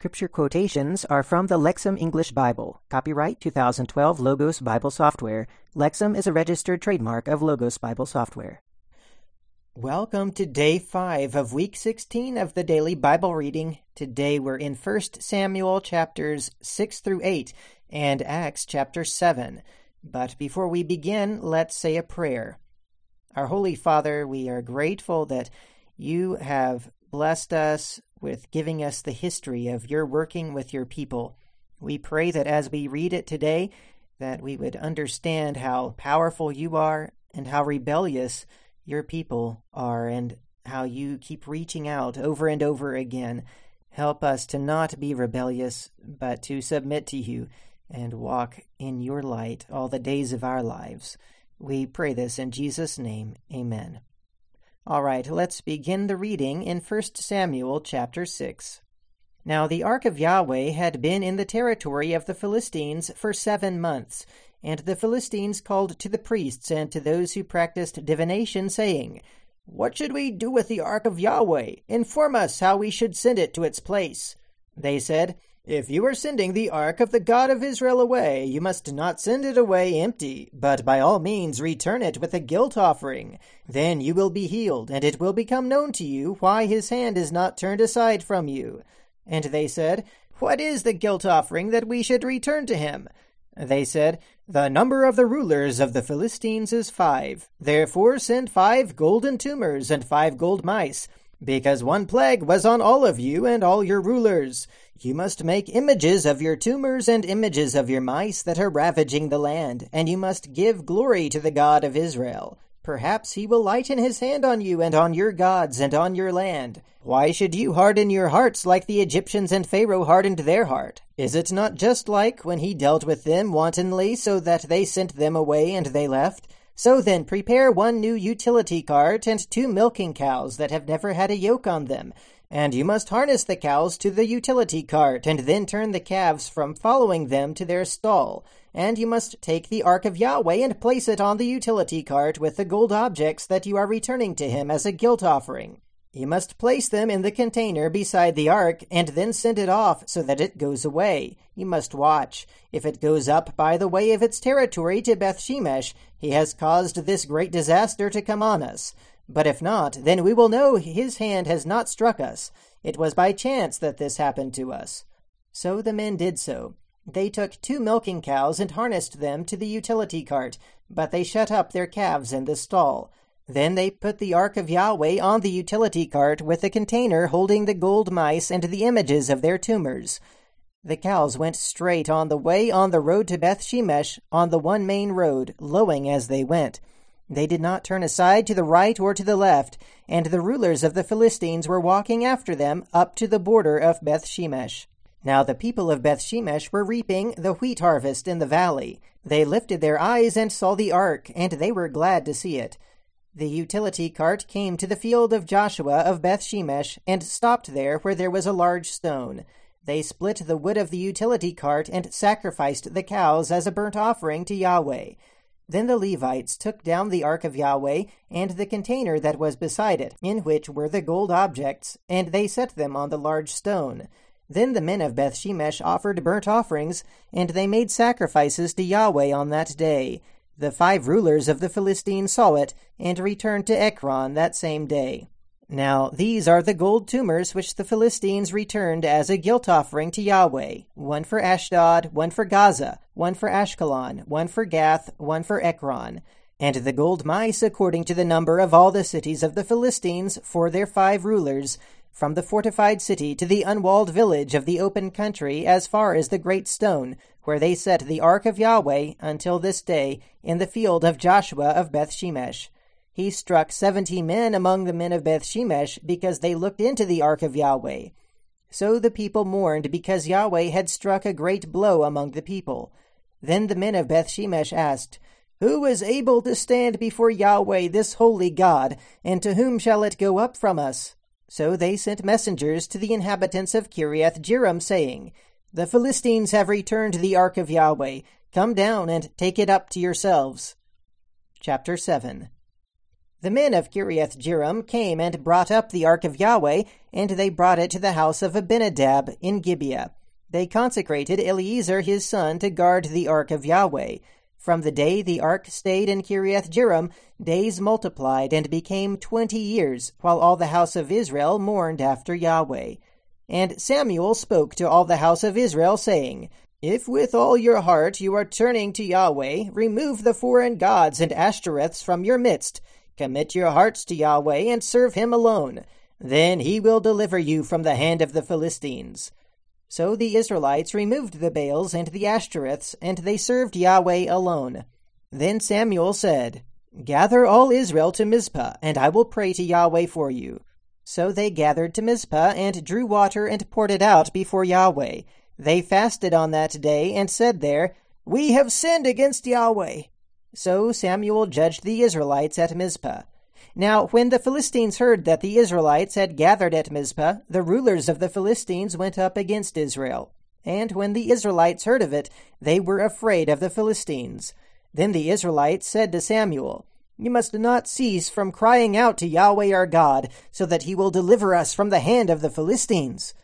scripture quotations are from the Lexham English Bible. Copyright 2012 Logos Bible Software. Lexham is a registered trademark of Logos Bible Software. Welcome to day 5 of week 16 of the daily Bible reading. Today we're in 1 Samuel chapters 6 through 8 and Acts chapter 7. But before we begin, let's say a prayer. Our Holy Father, we are grateful that you have blessed us with giving us the history of your working with your people. We pray that as we read it today, that we would understand how powerful you are and how rebellious your people are and how you keep reaching out over and over again. Help us to not be rebellious, but to submit to you and walk in your light all the days of our lives. We pray this in Jesus' name. Amen. All right, let's begin the reading in 1 Samuel chapter 6. Now the ark of Yahweh had been in the territory of the Philistines for seven months, and the Philistines called to the priests and to those who practiced divination, saying, What should we do with the ark of Yahweh? Inform us how we should send it to its place. They said, if you are sending the ark of the God of Israel away, you must not send it away empty, but by all means return it with a guilt offering. Then you will be healed, and it will become known to you why his hand is not turned aside from you. And they said, What is the guilt offering that we should return to him? They said, The number of the rulers of the Philistines is five. Therefore send five golden tumors and five gold mice because one plague was on all of you and all your rulers. You must make images of your tumors and images of your mice that are ravaging the land, and you must give glory to the God of Israel. Perhaps he will lighten his hand on you and on your gods and on your land. Why should you harden your hearts like the Egyptians and Pharaoh hardened their heart? Is it not just like when he dealt with them wantonly so that they sent them away and they left? So then, prepare one new utility cart and two milking cows that have never had a yoke on them. And you must harness the cows to the utility cart, and then turn the calves from following them to their stall. And you must take the ark of Yahweh and place it on the utility cart with the gold objects that you are returning to him as a guilt offering. You must place them in the container beside the ark, and then send it off so that it goes away. You must watch. If it goes up by the way of its territory to Beth Shemesh, he has caused this great disaster to come on us. But if not, then we will know his hand has not struck us. It was by chance that this happened to us. So the men did so. They took two milking cows and harnessed them to the utility cart, but they shut up their calves in the stall. Then they put the ark of Yahweh on the utility cart with the container holding the gold mice and the images of their tumors. The cows went straight on the way on the road to Beth Shemesh on the one main road, lowing as they went. They did not turn aside to the right or to the left, and the rulers of the Philistines were walking after them up to the border of Beth Shemesh. Now the people of Beth Shemesh were reaping the wheat harvest in the valley. They lifted their eyes and saw the ark, and they were glad to see it. The utility cart came to the field of Joshua of Beth Shemesh and stopped there where there was a large stone. They split the wood of the utility cart and sacrificed the cows as a burnt offering to Yahweh. Then the Levites took down the ark of Yahweh and the container that was beside it, in which were the gold objects, and they set them on the large stone. Then the men of Beth Shemesh offered burnt offerings, and they made sacrifices to Yahweh on that day. The five rulers of the Philistines saw it, and returned to Ekron that same day. Now these are the gold tumors which the Philistines returned as a guilt offering to Yahweh one for Ashdod, one for Gaza, one for Ashkelon, one for Gath, one for Ekron. And the gold mice according to the number of all the cities of the Philistines for their five rulers, from the fortified city to the unwalled village of the open country as far as the great stone, where they set the ark of Yahweh until this day in the field of Joshua of Beth Shemesh. He struck seventy men among the men of Beth Shemesh because they looked into the ark of Yahweh. So the people mourned because Yahweh had struck a great blow among the people. Then the men of Beth Shemesh asked, Who is able to stand before Yahweh, this holy God, and to whom shall it go up from us? So they sent messengers to the inhabitants of Kiriath Jearim, saying, The Philistines have returned the ark of Yahweh. Come down and take it up to yourselves. Chapter 7 The men of Kiriath Jearim came and brought up the ark of Yahweh, and they brought it to the house of Abinadab in Gibeah. They consecrated Eleazar his son to guard the ark of Yahweh. From the day the ark stayed in Kiriath Jearim, days multiplied and became twenty years, while all the house of Israel mourned after Yahweh. And Samuel spoke to all the house of Israel, saying, If with all your heart you are turning to Yahweh, remove the foreign gods and Ashtoreths from your midst. Commit your hearts to Yahweh and serve him alone. Then he will deliver you from the hand of the Philistines. So the Israelites removed the Baals and the Ashtoreths, and they served Yahweh alone. Then Samuel said, Gather all Israel to Mizpah, and I will pray to Yahweh for you. So they gathered to Mizpah, and drew water and poured it out before Yahweh. They fasted on that day, and said there, We have sinned against Yahweh. So Samuel judged the Israelites at Mizpah. Now, when the Philistines heard that the Israelites had gathered at Mizpah, the rulers of the Philistines went up against Israel. And when the Israelites heard of it, they were afraid of the Philistines. Then the Israelites said to Samuel, You must not cease from crying out to Yahweh our God, so that he will deliver us from the hand of the Philistines.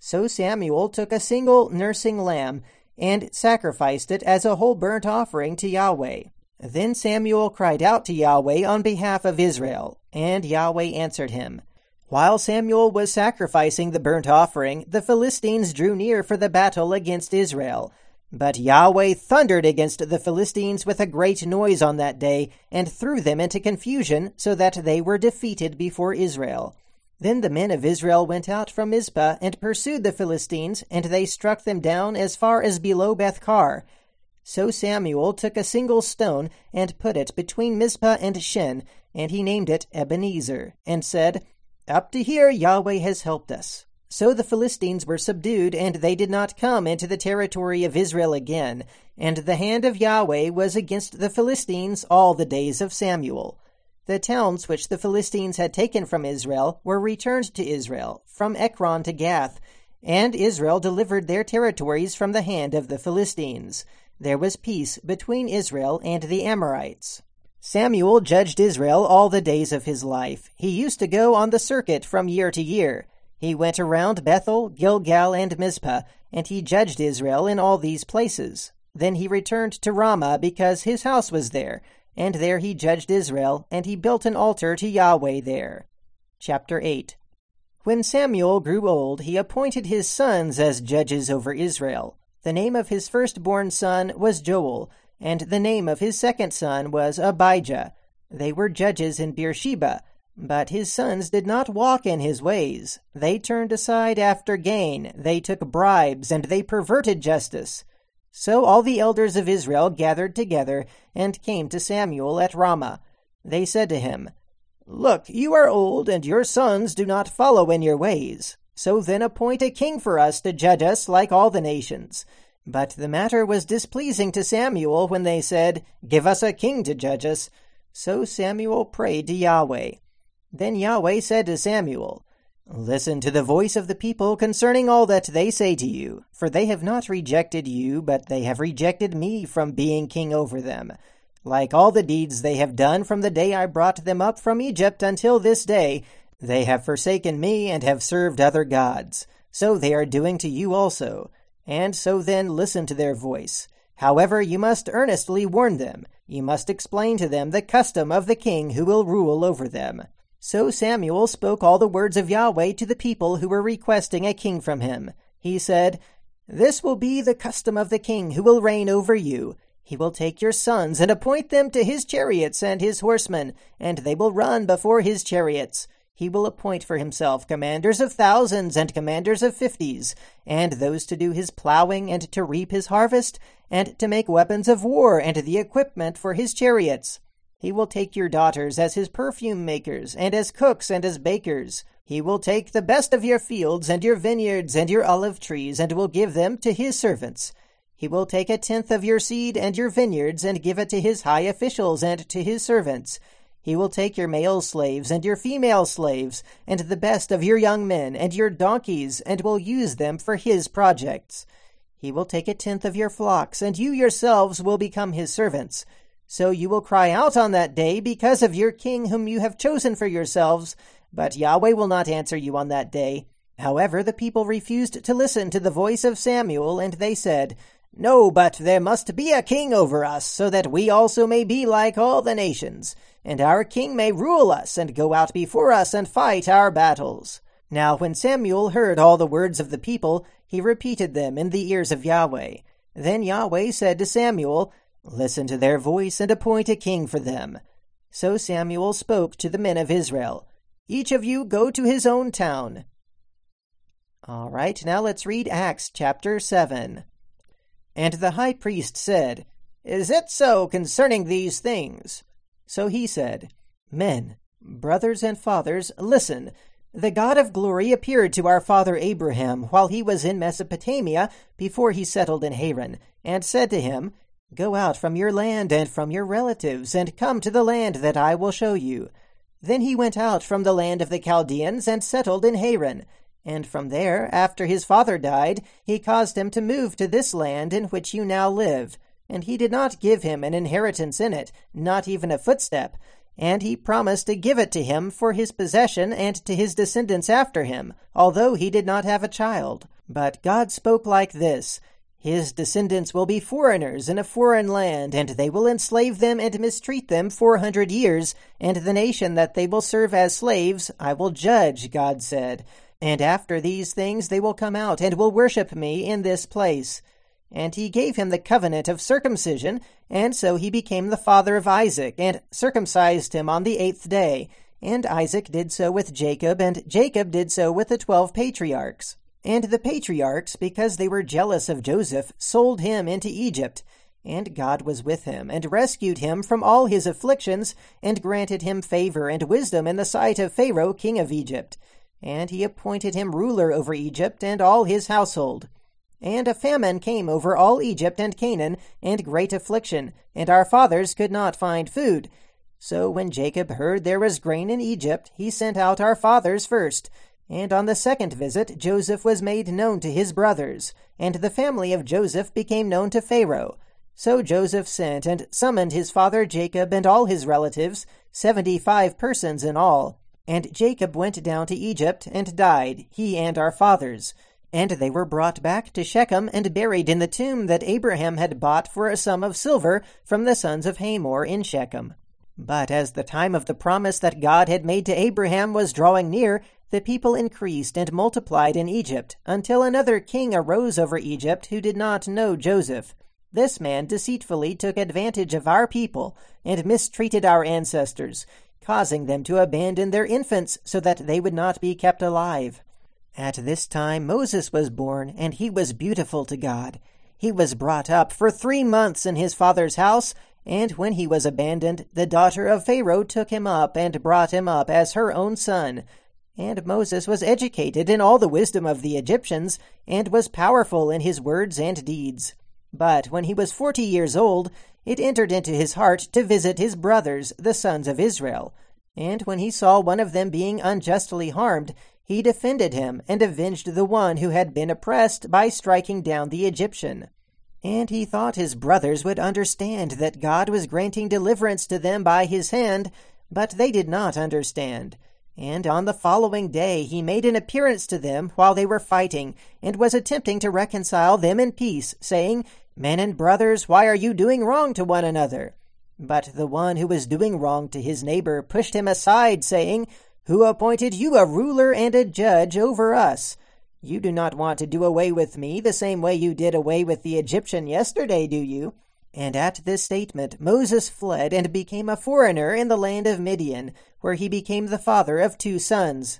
So Samuel took a single nursing lamb, and sacrificed it as a whole burnt offering to Yahweh. Then Samuel cried out to Yahweh on behalf of Israel, and Yahweh answered him. While Samuel was sacrificing the burnt offering, the Philistines drew near for the battle against Israel. But Yahweh thundered against the Philistines with a great noise on that day, and threw them into confusion, so that they were defeated before Israel. Then the men of Israel went out from Mizpah and pursued the Philistines, and they struck them down as far as below Bethkar. So Samuel took a single stone and put it between Mizpah and Shen, and he named it Ebenezer, and said, Up to here Yahweh has helped us. So the Philistines were subdued, and they did not come into the territory of Israel again, and the hand of Yahweh was against the Philistines all the days of Samuel. The towns which the Philistines had taken from Israel were returned to Israel, from Ekron to Gath, and Israel delivered their territories from the hand of the Philistines there was peace between Israel and the Amorites. Samuel judged Israel all the days of his life. He used to go on the circuit from year to year. He went around Bethel, Gilgal, and Mizpah, and he judged Israel in all these places. Then he returned to Ramah because his house was there, and there he judged Israel, and he built an altar to Yahweh there. Chapter 8 When Samuel grew old, he appointed his sons as judges over Israel. The name of his firstborn son was Joel, and the name of his second son was Abijah. They were judges in Beersheba, but his sons did not walk in his ways. They turned aside after gain, they took bribes, and they perverted justice. So all the elders of Israel gathered together and came to Samuel at Ramah. They said to him, Look, you are old, and your sons do not follow in your ways. So then appoint a king for us to judge us like all the nations. But the matter was displeasing to Samuel when they said, Give us a king to judge us. So Samuel prayed to Yahweh. Then Yahweh said to Samuel, Listen to the voice of the people concerning all that they say to you, for they have not rejected you, but they have rejected me from being king over them. Like all the deeds they have done from the day I brought them up from Egypt until this day, they have forsaken me and have served other gods. So they are doing to you also. And so then listen to their voice. However, you must earnestly warn them. You must explain to them the custom of the king who will rule over them. So Samuel spoke all the words of Yahweh to the people who were requesting a king from him. He said, This will be the custom of the king who will reign over you. He will take your sons and appoint them to his chariots and his horsemen, and they will run before his chariots. He will appoint for himself commanders of thousands and commanders of fifties, and those to do his plowing and to reap his harvest, and to make weapons of war and the equipment for his chariots. He will take your daughters as his perfume makers, and as cooks and as bakers. He will take the best of your fields and your vineyards and your olive trees, and will give them to his servants. He will take a tenth of your seed and your vineyards, and give it to his high officials and to his servants he will take your male slaves and your female slaves, and the best of your young men and your donkeys, and will use them for his projects. He will take a tenth of your flocks, and you yourselves will become his servants. So you will cry out on that day because of your king whom you have chosen for yourselves, but Yahweh will not answer you on that day. However, the people refused to listen to the voice of Samuel, and they said, No, but there must be a king over us, so that we also may be like all the nations, and our king may rule us, and go out before us, and fight our battles. Now when Samuel heard all the words of the people, he repeated them in the ears of Yahweh. Then Yahweh said to Samuel, Listen to their voice and appoint a king for them. So Samuel spoke to the men of Israel. Each of you go to his own town. All right, now let's read Acts chapter 7. And the high priest said, Is it so concerning these things? So he said, Men, brothers and fathers, listen. The God of glory appeared to our father Abraham while he was in Mesopotamia before he settled in Haran, and said to him, Go out from your land and from your relatives, and come to the land that I will show you. Then he went out from the land of the Chaldeans and settled in Haran. And from there, after his father died, he caused him to move to this land in which you now live. And he did not give him an inheritance in it, not even a footstep. And he promised to give it to him for his possession and to his descendants after him, although he did not have a child. But God spoke like this his descendants will be foreigners in a foreign land, and they will enslave them and mistreat them four hundred years, and the nation that they will serve as slaves I will judge, God said. And after these things they will come out and will worship me in this place. And he gave him the covenant of circumcision, and so he became the father of Isaac, and circumcised him on the eighth day. And Isaac did so with Jacob, and Jacob did so with the twelve patriarchs. And the patriarchs, because they were jealous of Joseph, sold him into Egypt. And God was with him, and rescued him from all his afflictions, and granted him favor and wisdom in the sight of Pharaoh king of Egypt. And he appointed him ruler over Egypt and all his household. And a famine came over all Egypt and Canaan, and great affliction, and our fathers could not find food. So when Jacob heard there was grain in Egypt, he sent out our fathers first, and on the second visit, Joseph was made known to his brothers, and the family of Joseph became known to Pharaoh. So Joseph sent and summoned his father Jacob and all his relatives, seventy five persons in all. And Jacob went down to Egypt and died, he and our fathers. And they were brought back to Shechem and buried in the tomb that Abraham had bought for a sum of silver from the sons of Hamor in Shechem. But as the time of the promise that God had made to Abraham was drawing near, the people increased and multiplied in Egypt, until another king arose over Egypt who did not know Joseph. This man deceitfully took advantage of our people and mistreated our ancestors, causing them to abandon their infants so that they would not be kept alive. At this time Moses was born, and he was beautiful to God. He was brought up for three months in his father's house, and when he was abandoned, the daughter of Pharaoh took him up and brought him up as her own son. And Moses was educated in all the wisdom of the Egyptians, and was powerful in his words and deeds. But when he was forty years old, it entered into his heart to visit his brothers, the sons of Israel. And when he saw one of them being unjustly harmed, he defended him, and avenged the one who had been oppressed by striking down the Egyptian. And he thought his brothers would understand that God was granting deliverance to them by his hand, but they did not understand. And on the following day he made an appearance to them while they were fighting, and was attempting to reconcile them in peace, saying, Men and brothers, why are you doing wrong to one another? But the one who was doing wrong to his neighbor pushed him aside, saying, Who appointed you a ruler and a judge over us? You do not want to do away with me the same way you did away with the Egyptian yesterday, do you? And at this statement Moses fled and became a foreigner in the land of Midian, where he became the father of two sons.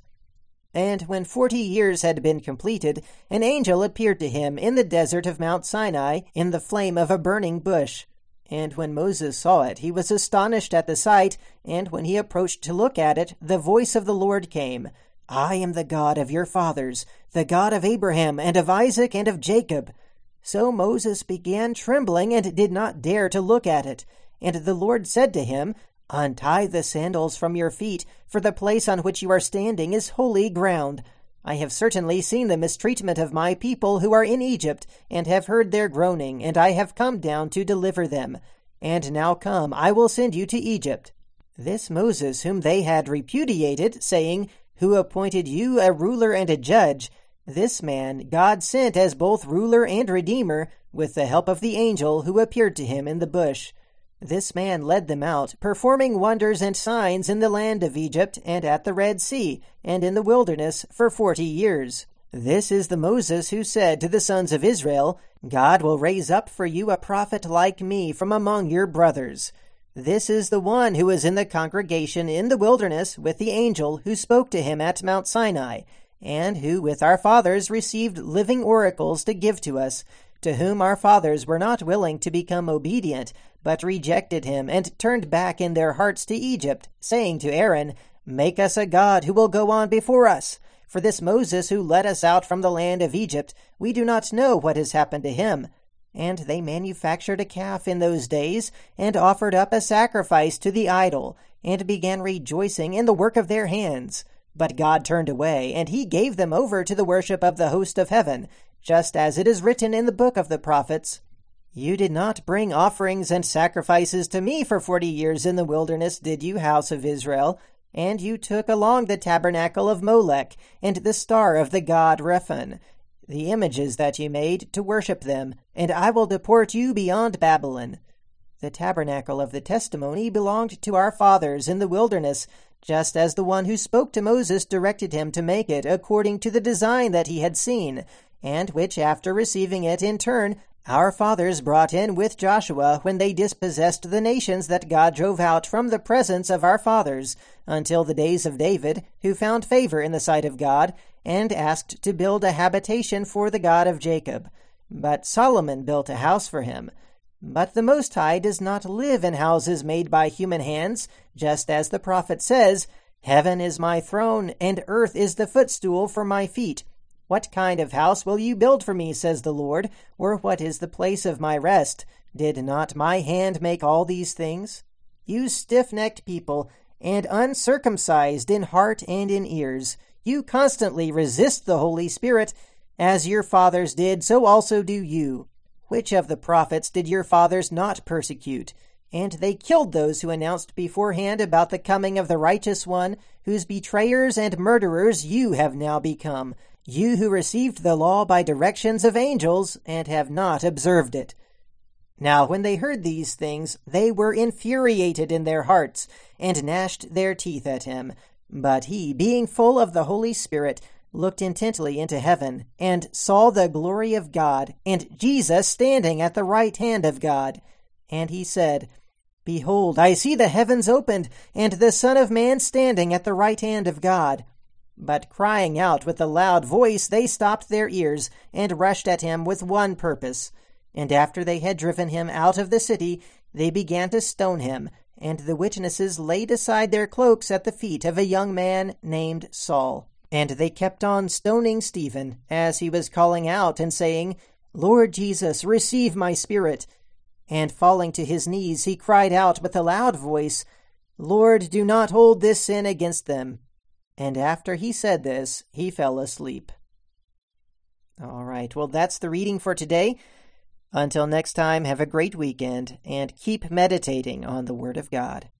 And when forty years had been completed, an angel appeared to him in the desert of Mount Sinai in the flame of a burning bush. And when Moses saw it, he was astonished at the sight, and when he approached to look at it, the voice of the Lord came, I am the God of your fathers, the God of Abraham, and of Isaac, and of Jacob. So Moses began trembling and did not dare to look at it. And the Lord said to him, Untie the sandals from your feet, for the place on which you are standing is holy ground. I have certainly seen the mistreatment of my people who are in Egypt, and have heard their groaning, and I have come down to deliver them. And now come, I will send you to Egypt. This Moses, whom they had repudiated, saying, Who appointed you a ruler and a judge? This man God sent as both ruler and redeemer, with the help of the angel who appeared to him in the bush. This man led them out, performing wonders and signs in the land of Egypt, and at the Red Sea, and in the wilderness for forty years. This is the Moses who said to the sons of Israel, God will raise up for you a prophet like me from among your brothers. This is the one who was in the congregation in the wilderness with the angel who spoke to him at Mount Sinai, and who with our fathers received living oracles to give to us, to whom our fathers were not willing to become obedient, but rejected him, and turned back in their hearts to Egypt, saying to Aaron, Make us a God who will go on before us. For this Moses who led us out from the land of Egypt, we do not know what has happened to him. And they manufactured a calf in those days, and offered up a sacrifice to the idol, and began rejoicing in the work of their hands. But God turned away, and he gave them over to the worship of the host of heaven, just as it is written in the book of the prophets. You did not bring offerings and sacrifices to me for forty years in the wilderness, did you, house of Israel? And you took along the tabernacle of Molech, and the star of the god Rephan, the images that you made, to worship them, and I will deport you beyond Babylon. The tabernacle of the testimony belonged to our fathers in the wilderness, just as the one who spoke to Moses directed him to make it according to the design that he had seen, and which, after receiving it in turn, our fathers brought in with Joshua when they dispossessed the nations that God drove out from the presence of our fathers, until the days of David, who found favor in the sight of God, and asked to build a habitation for the God of Jacob. But Solomon built a house for him. But the Most High does not live in houses made by human hands, just as the prophet says, Heaven is my throne, and earth is the footstool for my feet. What kind of house will you build for me, says the Lord, or what is the place of my rest? Did not my hand make all these things? You stiff necked people, and uncircumcised in heart and in ears, you constantly resist the Holy Spirit. As your fathers did, so also do you. Which of the prophets did your fathers not persecute? And they killed those who announced beforehand about the coming of the righteous one, whose betrayers and murderers you have now become you who received the law by directions of angels and have not observed it. Now, when they heard these things, they were infuriated in their hearts, and gnashed their teeth at him. But he, being full of the Holy Spirit, looked intently into heaven, and saw the glory of God, and Jesus standing at the right hand of God. And he said, Behold, I see the heavens opened, and the Son of Man standing at the right hand of God. But crying out with a loud voice, they stopped their ears and rushed at him with one purpose. And after they had driven him out of the city, they began to stone him. And the witnesses laid aside their cloaks at the feet of a young man named Saul. And they kept on stoning Stephen, as he was calling out and saying, Lord Jesus, receive my spirit. And falling to his knees, he cried out with a loud voice, Lord, do not hold this sin against them. And after he said this, he fell asleep. All right, well, that's the reading for today. Until next time, have a great weekend and keep meditating on the Word of God.